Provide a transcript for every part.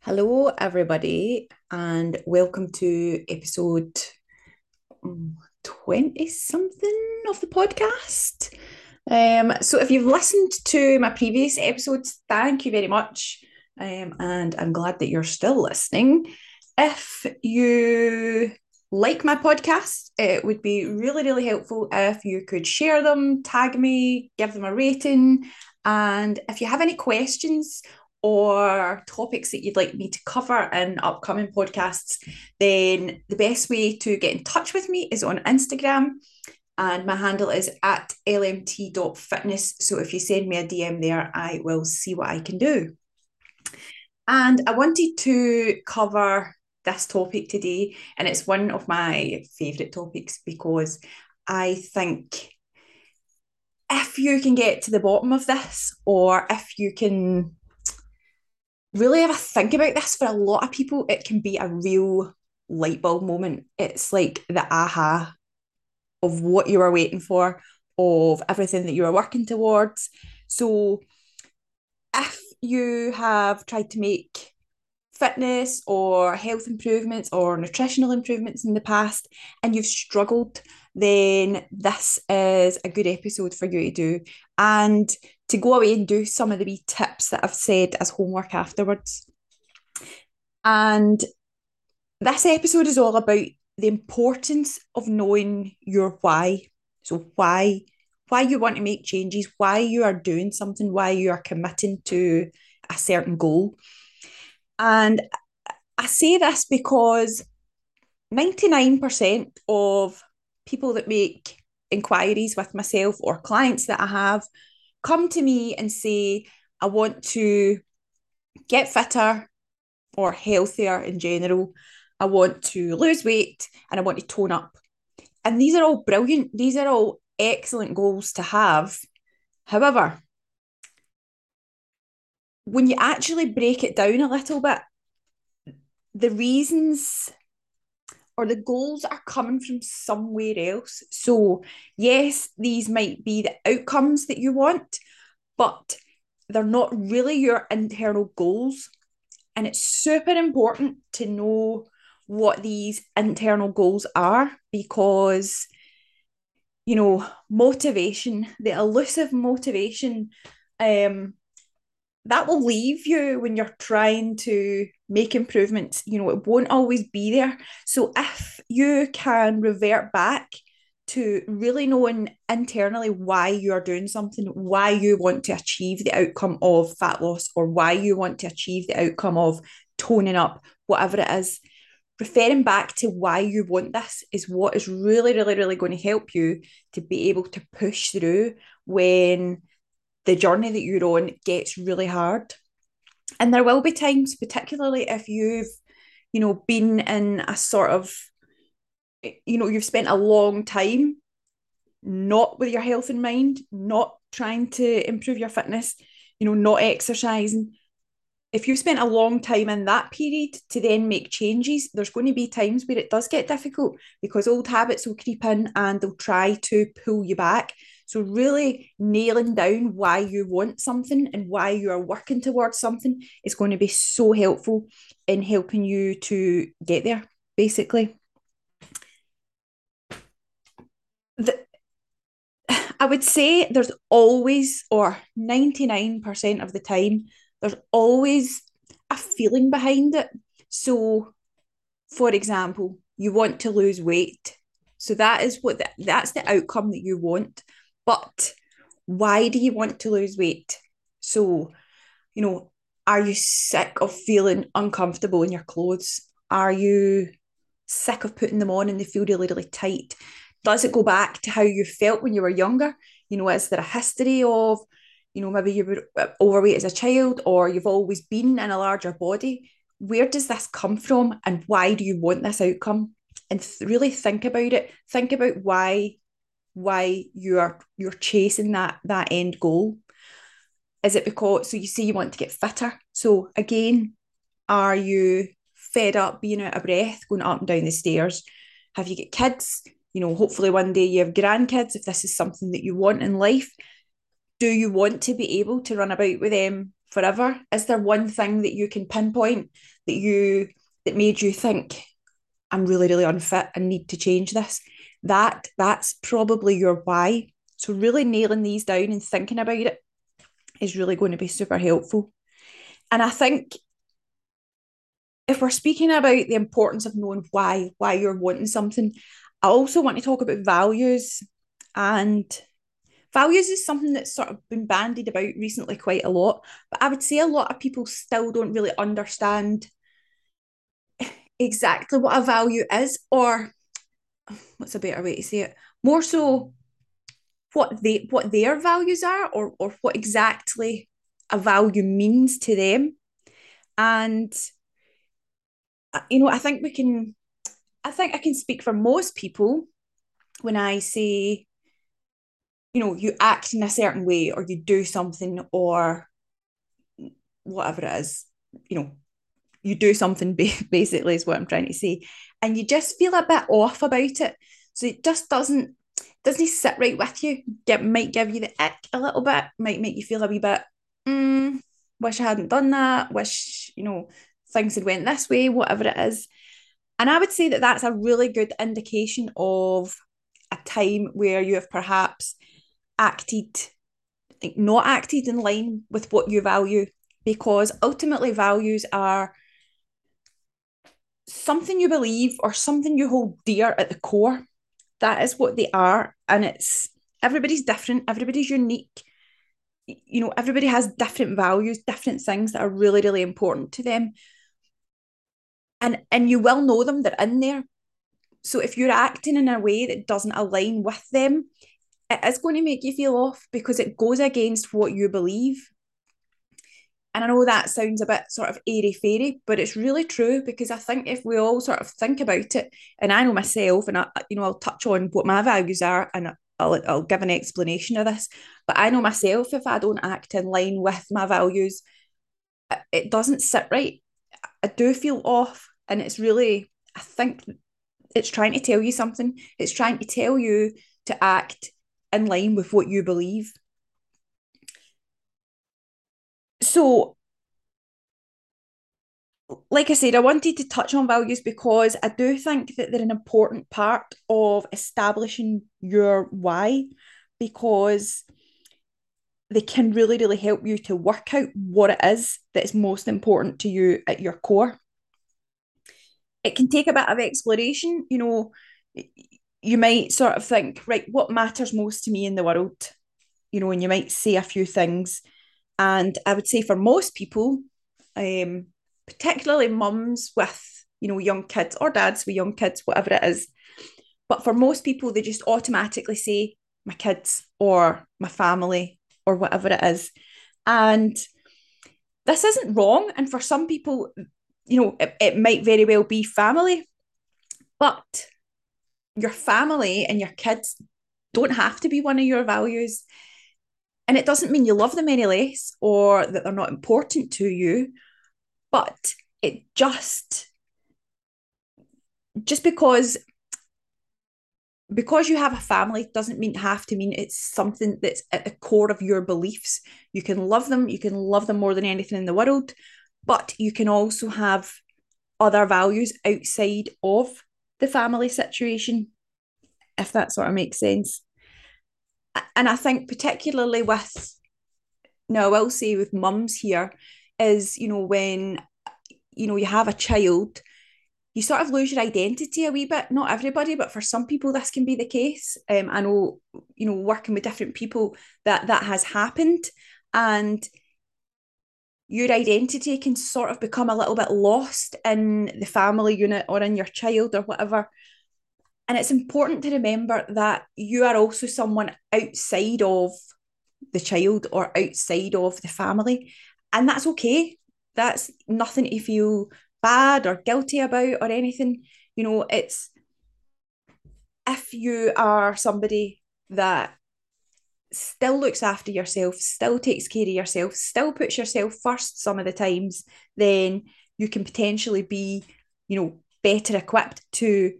Hello, everybody, and welcome to episode 20 something of the podcast. Um, so, if you've listened to my previous episodes, thank you very much. Um, and I'm glad that you're still listening. If you like my podcast, it would be really, really helpful if you could share them, tag me, give them a rating. And if you have any questions or topics that you'd like me to cover in upcoming podcasts, then the best way to get in touch with me is on Instagram. And my handle is at lmt.fitness. So if you send me a DM there, I will see what I can do. And I wanted to cover this topic today, and it's one of my favourite topics because I think if you can get to the bottom of this, or if you can really ever think about this, for a lot of people, it can be a real light bulb moment. It's like the aha of what you were waiting for, of everything that you are working towards. So, if you have tried to make fitness or health improvements or nutritional improvements in the past and you've struggled, then this is a good episode for you to do. And to go away and do some of the wee tips that I've said as homework afterwards. And this episode is all about the importance of knowing your why. So why why you want to make changes, why you are doing something, why you are committing to a certain goal. And I say this because 99% of people that make inquiries with myself or clients that I have come to me and say, I want to get fitter or healthier in general. I want to lose weight and I want to tone up. And these are all brilliant. These are all excellent goals to have. However, when you actually break it down a little bit, the reasons or the goals are coming from somewhere else. So, yes, these might be the outcomes that you want, but they're not really your internal goals. And it's super important to know what these internal goals are because, you know, motivation, the elusive motivation, um, that will leave you when you're trying to make improvements. You know, it won't always be there. So if you can revert back to really knowing internally why you are doing something, why you want to achieve the outcome of fat loss, or why you want to achieve the outcome of toning up, whatever it is, referring back to why you want this is what is really, really, really going to help you to be able to push through when the journey that you're on gets really hard. And there will be times, particularly if you've, you know, been in a sort of, you know, you've spent a long time not with your health in mind, not trying to improve your fitness, you know, not exercising. If you've spent a long time in that period to then make changes, there's going to be times where it does get difficult because old habits will creep in and they'll try to pull you back. So, really nailing down why you want something and why you are working towards something is going to be so helpful in helping you to get there, basically. The, I would say there's always, or 99% of the time, there's always a feeling behind it. So, for example, you want to lose weight. So that is what the, that's the outcome that you want. But why do you want to lose weight? So, you know, are you sick of feeling uncomfortable in your clothes? Are you sick of putting them on and they feel really, really tight? Does it go back to how you felt when you were younger? You know, is there a history of, you know, maybe you were uh, overweight as a child or you've always been in a larger body? Where does this come from and why do you want this outcome? And th- really think about it. Think about why why you're you're chasing that that end goal is it because so you say you want to get fitter so again are you fed up being out of breath going up and down the stairs have you got kids you know hopefully one day you have grandkids if this is something that you want in life do you want to be able to run about with them forever? Is there one thing that you can pinpoint that you that made you think I'm really, really unfit and need to change this? That that's probably your why. So really nailing these down and thinking about it is really going to be super helpful. And I think if we're speaking about the importance of knowing why, why you're wanting something, I also want to talk about values. And values is something that's sort of been bandied about recently quite a lot. But I would say a lot of people still don't really understand exactly what a value is, or what's a better way to say it? More so what they what their values are or or what exactly a value means to them. And uh, you know, I think we can I think I can speak for most people when I say, you know, you act in a certain way or you do something or whatever it is, you know, you do something basically is what I'm trying to say. And you just feel a bit off about it. So it just doesn't doesn't sit right with you. It might give you the ick a little bit, might make you feel a wee bit, mm, wish I hadn't done that, wish, you know, things had went this way, whatever it is. And I would say that that's a really good indication of a time where you have perhaps acted, not acted in line with what you value, because ultimately values are something you believe or something you hold dear at the core. That is what they are. And it's everybody's different, everybody's unique. You know, everybody has different values, different things that are really, really important to them and and you will know them they're in there so if you're acting in a way that doesn't align with them it is going to make you feel off because it goes against what you believe and I know that sounds a bit sort of airy fairy, but it's really true because I think if we all sort of think about it, and I know myself, and I, you know, I'll touch on what my values are, and I'll, I'll give an explanation of this. But I know myself, if I don't act in line with my values, it doesn't sit right. I do feel off, and it's really i think it's trying to tell you something it's trying to tell you to act in line with what you believe so like I said, I wanted to touch on values because I do think that they're an important part of establishing your why because they can really, really help you to work out what it is that is most important to you at your core it can take a bit of exploration. You know, you might sort of think, right, what matters most to me in the world? You know, and you might say a few things. And I would say for most people, um, particularly mums with, you know, young kids or dads with young kids, whatever it is. But for most people, they just automatically say my kids or my family or whatever it is. And this isn't wrong. And for some people, you know, it, it might very well be family, but your family and your kids don't have to be one of your values. And it doesn't mean you love them any less or that they're not important to you, but it just just because because you have a family doesn't mean have to mean it's something that's at the core of your beliefs. You can love them, you can love them more than anything in the world, but you can also have other values outside of the family situation, if that sort of makes sense. And I think, particularly with, now I will say with mums here, is, you know, when, you know, you have a child, you sort of lose your identity a wee bit. Not everybody, but for some people, this can be the case. Um, I know, you know, working with different people that that has happened. And your identity can sort of become a little bit lost in the family unit or in your child or whatever. And it's important to remember that you are also someone outside of the child or outside of the family. And that's okay. That's nothing to feel bad or guilty about or anything. You know, it's if you are somebody that still looks after yourself, still takes care of yourself, still puts yourself first some of the times, then you can potentially be, you know, better equipped to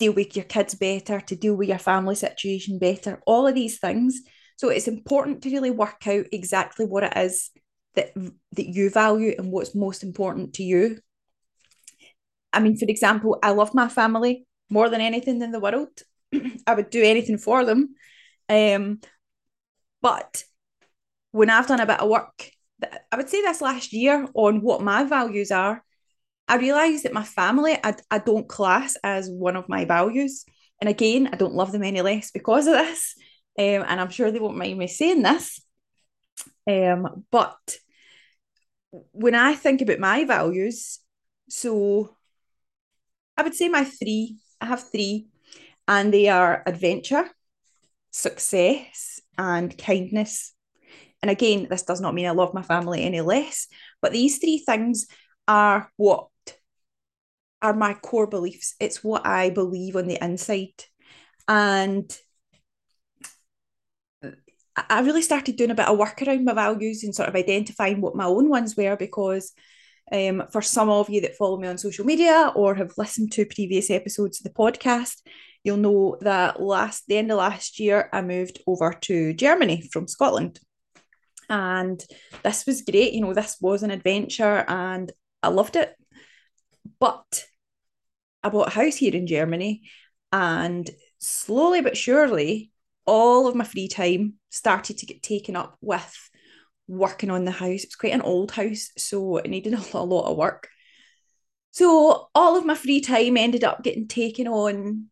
deal with your kids better, to deal with your family situation better, all of these things. So it's important to really work out exactly what it is that that you value and what's most important to you. I mean, for example, I love my family more than anything in the world. I would do anything for them. Um, but when I've done a bit of work, I would say this last year on what my values are, I realised that my family, I, I don't class as one of my values. And again, I don't love them any less because of this. Um, and I'm sure they won't mind me saying this. Um, but when I think about my values, so I would say my three, I have three, and they are adventure, success, and kindness. And again, this does not mean I love my family any less, but these three things are what are my core beliefs. It's what I believe on the inside. And I really started doing a bit of work around my values and sort of identifying what my own ones were because um, for some of you that follow me on social media or have listened to previous episodes of the podcast, you'll know that last the end of last year I moved over to Germany from Scotland. And this was great, you know, this was an adventure and I loved it. But I bought a house here in Germany and slowly but surely all of my free time started to get taken up with working on the house. It was quite an old house, so it needed a lot of work. So all of my free time ended up getting taken on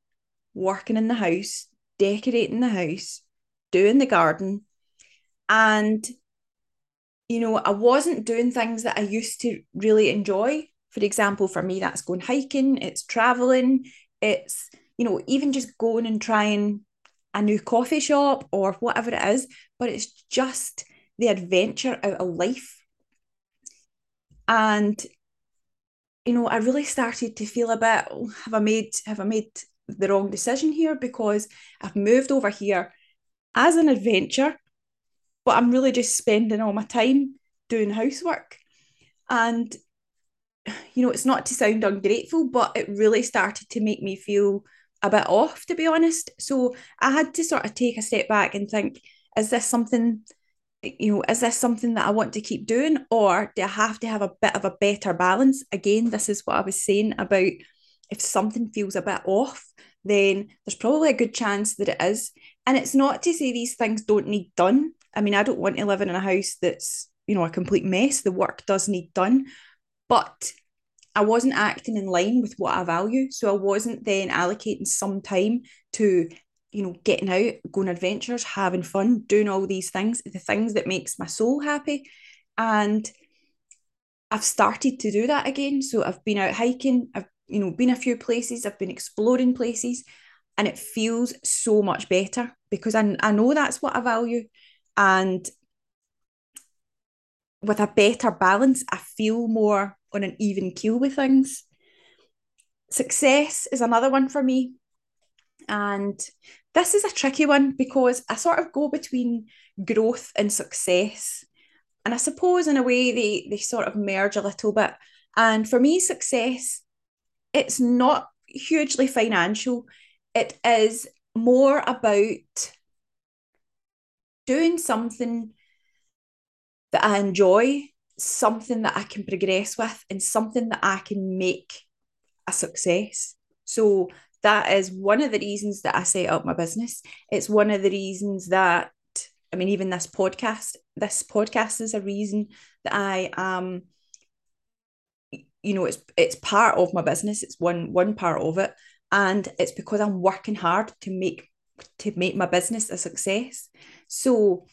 working in the house, decorating the house, doing the garden. And, you know, I wasn't doing things that I used to really enjoy. For example, for me, that's going hiking, it's traveling, it's, you know, even just going and trying a new coffee shop or whatever it is, but it's just the adventure out of life. And you know, I really started to feel a bit, oh, have I made have I made the wrong decision here? Because I've moved over here as an adventure, but I'm really just spending all my time doing housework. And you know, it's not to sound ungrateful, but it really started to make me feel a bit off, to be honest. So I had to sort of take a step back and think, is this something, you know, is this something that I want to keep doing? Or do I have to have a bit of a better balance? Again, this is what I was saying about if something feels a bit off, then there's probably a good chance that it is. And it's not to say these things don't need done. I mean, I don't want to live in a house that's, you know, a complete mess. The work does need done. But I wasn't acting in line with what I value. So I wasn't then allocating some time to, you know, getting out, going adventures, having fun, doing all these things, the things that makes my soul happy. And I've started to do that again. So I've been out hiking, I've, you know, been a few places, I've been exploring places, and it feels so much better because I, I know that's what I value. And with a better balance, I feel more on an even keel with things. Success is another one for me. And this is a tricky one because I sort of go between growth and success. And I suppose in a way they, they sort of merge a little bit. And for me, success, it's not hugely financial. It is more about doing something that I enjoy something that I can progress with and something that I can make a success. So that is one of the reasons that I set up my business. It's one of the reasons that I mean, even this podcast, this podcast is a reason that I am, you know, it's it's part of my business. It's one one part of it, and it's because I'm working hard to make to make my business a success. So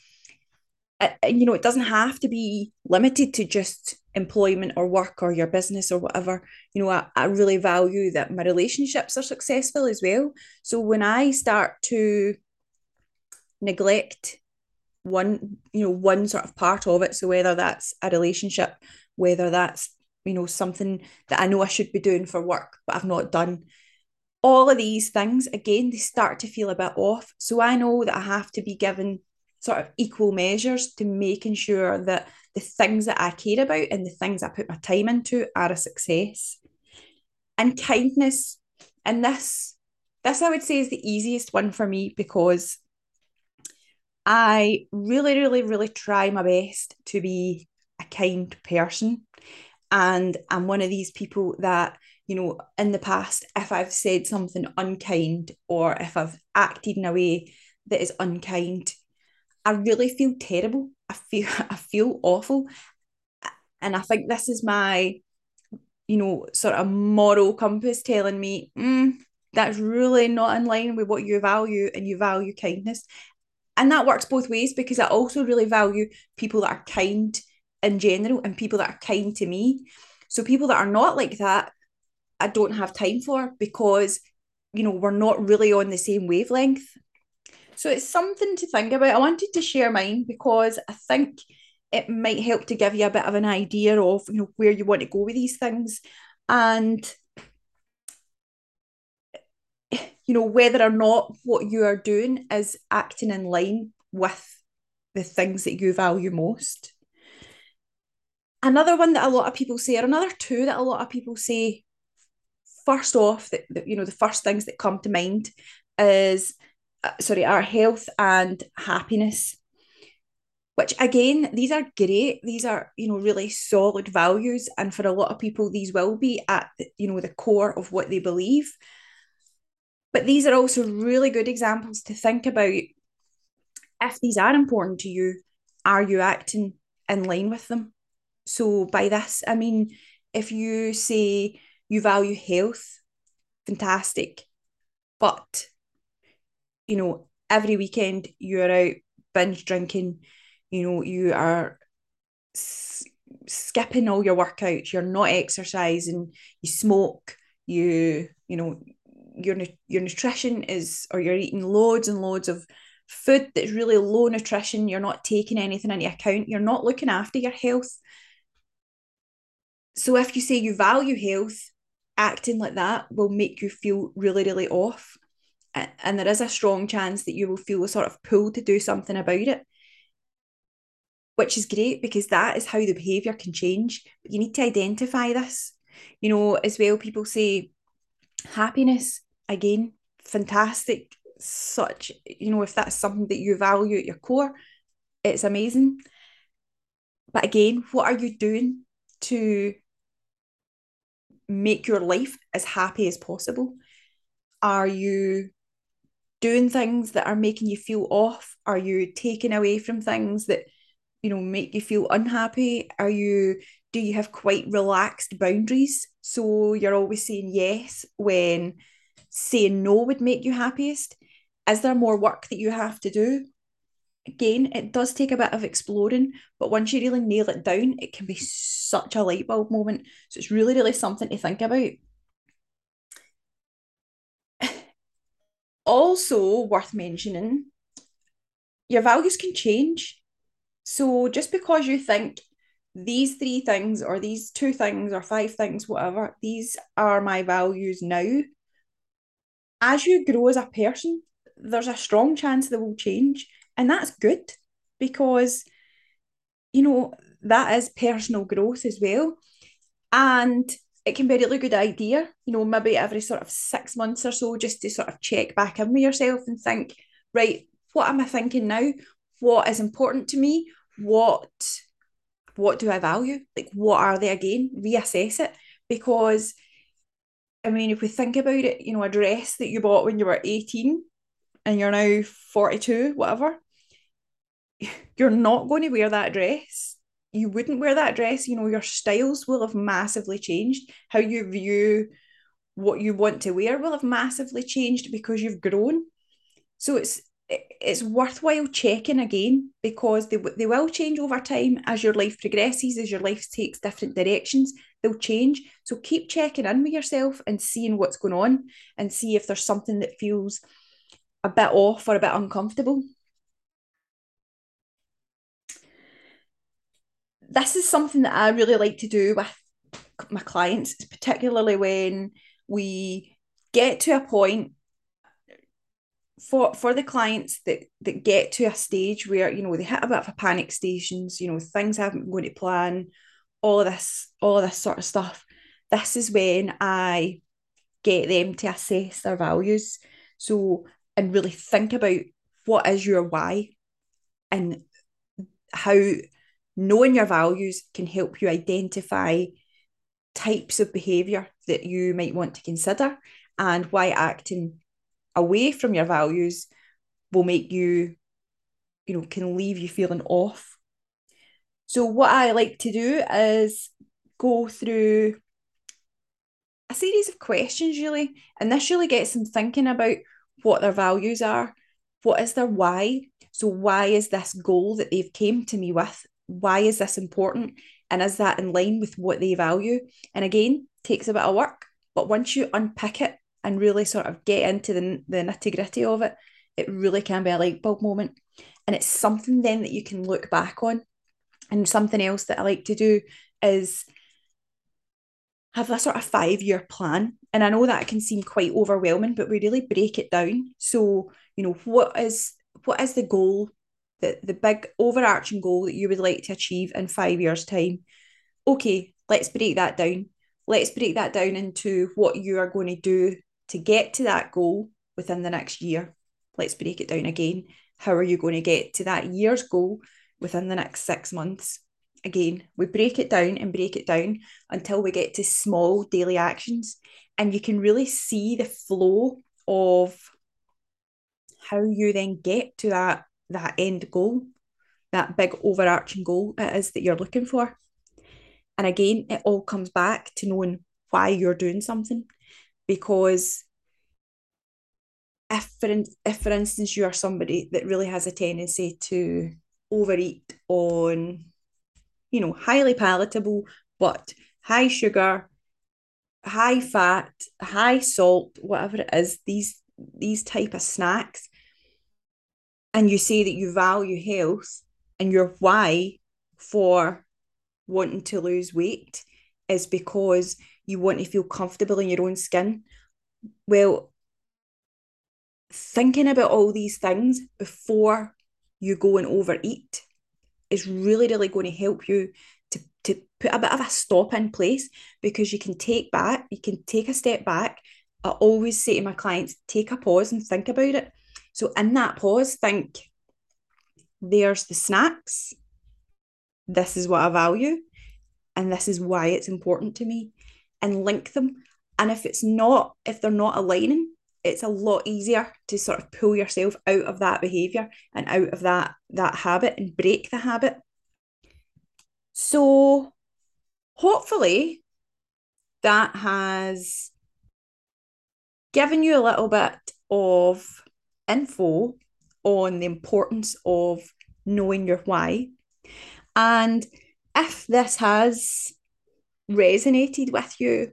you know, it doesn't have to be limited to just employment or work or your business or whatever. You know, I, I really value that my relationships are successful as well. So when I start to neglect one, you know, one sort of part of it, so whether that's a relationship, whether that's, you know, something that I know I should be doing for work, but I've not done, all of these things, again, they start to feel a bit off. So I know that I have to be given sort of equal measures to making sure that the things that I care about and the things I put my time into are a success. And kindness, and this, this I would say is the easiest one for me because I really, really, really try my best to be a kind person. And I'm one of these people that, you know, in the past, if I've said something unkind or if I've acted in a way that is unkind, I really feel terrible. I feel I feel awful. And I think this is my, you know, sort of moral compass telling me, mm, that's really not in line with what you value and you value kindness. And that works both ways because I also really value people that are kind in general and people that are kind to me. So people that are not like that, I don't have time for because, you know, we're not really on the same wavelength. So it's something to think about. I wanted to share mine because I think it might help to give you a bit of an idea of, you know, where you want to go with these things. And you know, whether or not what you are doing is acting in line with the things that you value most. Another one that a lot of people say, or another two that a lot of people say, first off, that, that you know, the first things that come to mind is, Uh, sorry, our health and happiness. Which again, these are great. These are, you know, really solid values, and for a lot of people, these will be at, you know, the core of what they believe. But these are also really good examples to think about if these are important to you, are you acting in line with them? So, by this, I mean, if you say you value health, fantastic. But, you know, every weekend you're out binge drinking, you know, you are s- skipping all your workouts, you're not exercising, you smoke, you, you know, your your nutrition is or you're eating loads and loads of food that's really low nutrition you're not taking anything into account you're not looking after your health. So if you say you value health acting like that will make you feel really really off and there is a strong chance that you will feel a sort of pull to do something about it which is great because that is how the behavior can change but you need to identify this you know as well people say happiness again, fantastic. Such, you know, if that's something that you value at your core, it's amazing. But again, what are you doing to make your life as happy as possible? Are you doing things that are making you feel off? Are you taking away from things that, you know, make you feel unhappy? Are you, do you have quite relaxed boundaries? So you're always saying yes when saying no would make you happiest? Is there more work that you have to do? Again, it does take a bit of exploring, but once you really nail it down, it can be such a light bulb moment. So it's really, really something to think about. Also, worth mentioning, your values can change. So just because you think these three things or these two things or five things, whatever, these are my values now, as you grow as a person, there's a strong chance they will change. And that's good because, you know, that is personal growth as well. And it can be a really good idea, you know, maybe every sort of six months or so, just to sort of check back in with yourself and think, right, what am I thinking now? What is important to me? What what do I value? Like what are they again? Reassess it because I mean, if we think about it, you know, a dress that you bought when you were 18 and you're now 42, whatever, you're not going to wear that dress. You wouldn't wear that dress. You know, your styles will have massively changed. How you view what you want to wear will have massively changed because you've grown. So it's it's worthwhile checking again because they, they will change over time as your life progresses, as your life takes different directions, they'll change. So keep checking in with yourself and seeing what's going on and see if there's something that feels a bit off or a bit uncomfortable. This is something that I really like to do with my clients, particularly when we get to a point for for the clients that that get to a stage where you know they hit a bit of a panic stations you know things haven't going to plan all of this all of this sort of stuff. This is when i get them to assess their values. So and really think about what is your why and how knowing your values can help you identify types of behavior that you might want to consider and why acting away from your values will make you you know can leave you feeling off. So what i like to do is go through a series of questions really and this really gets them thinking about what their values are. What is their why? So why is this goal that they've came to me with why is this important and is that in line with what they value and again takes a bit of work but once you unpick it and really sort of get into the, the nitty gritty of it it really can be a light bulb moment and it's something then that you can look back on and something else that i like to do is have a sort of five year plan. And I know that can seem quite overwhelming, but we really break it down. So, you know, what is what is the goal, the, the big overarching goal that you would like to achieve in five years' time? Okay, let's break that down. Let's break that down into what you are going to do to get to that goal within the next year. Let's break it down again. How are you going to get to that year's goal within the next six months? again, we break it down and break it down until we get to small daily actions. And you can really see the flow of how you then get to that, that end goal, that big overarching goal it is that you're looking for. And again, it all comes back to knowing why you're doing something. Because if for, in, if for instance you are somebody that really has a tendency to overeat on you know, highly palatable, but high sugar, high fat, high salt, whatever it is, these these type of snacks, and you say that you value health and your why for wanting to lose weight is because you want to feel comfortable in your own skin. Well, thinking about all these things before you go and overeat is really, really going to help you to, to put a bit of a stop in place because you can take back, you can take a step back. I always say to my clients, take a pause and think about it. So in that pause, think there's the snacks. This is what I value. And this is why it's important to me. And link them. And if it's not, if they're not aligning, it's a lot easier to sort of pull yourself out of that behavior and out of that that habit and break the habit so hopefully that has given you a little bit of info on the importance of knowing your why and if this has resonated with you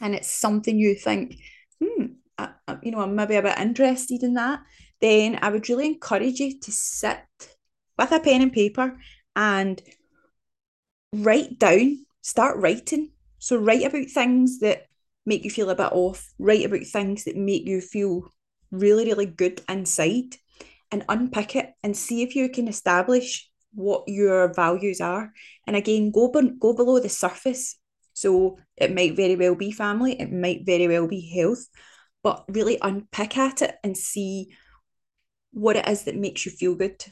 and it's something you think hmm uh, you know, I'm maybe a bit interested in that, then I would really encourage you to sit with a pen and paper and write down, start writing. So, write about things that make you feel a bit off, write about things that make you feel really, really good inside, and unpick it and see if you can establish what your values are. And again, go, go below the surface. So, it might very well be family, it might very well be health, but really unpick at it and see what it is that makes you feel good.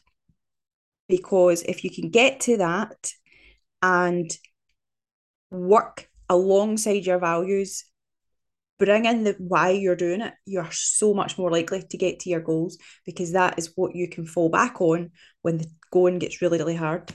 Because if you can get to that and work alongside your values, bring in the why you're doing it, you're so much more likely to get to your goals because that is what you can fall back on when the going gets really, really hard.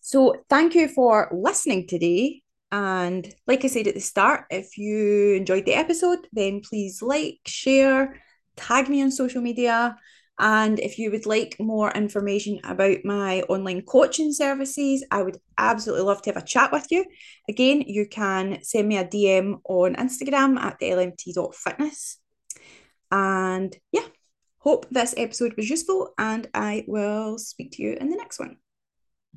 So, thank you for listening today. And like I said at the start, if you enjoyed the episode, then please like, share, tag me on social media. And if you would like more information about my online coaching services, I would absolutely love to have a chat with you. Again, you can send me a DM on Instagram at the lmt.fitness. And yeah, hope this episode was useful, and I will speak to you in the next one.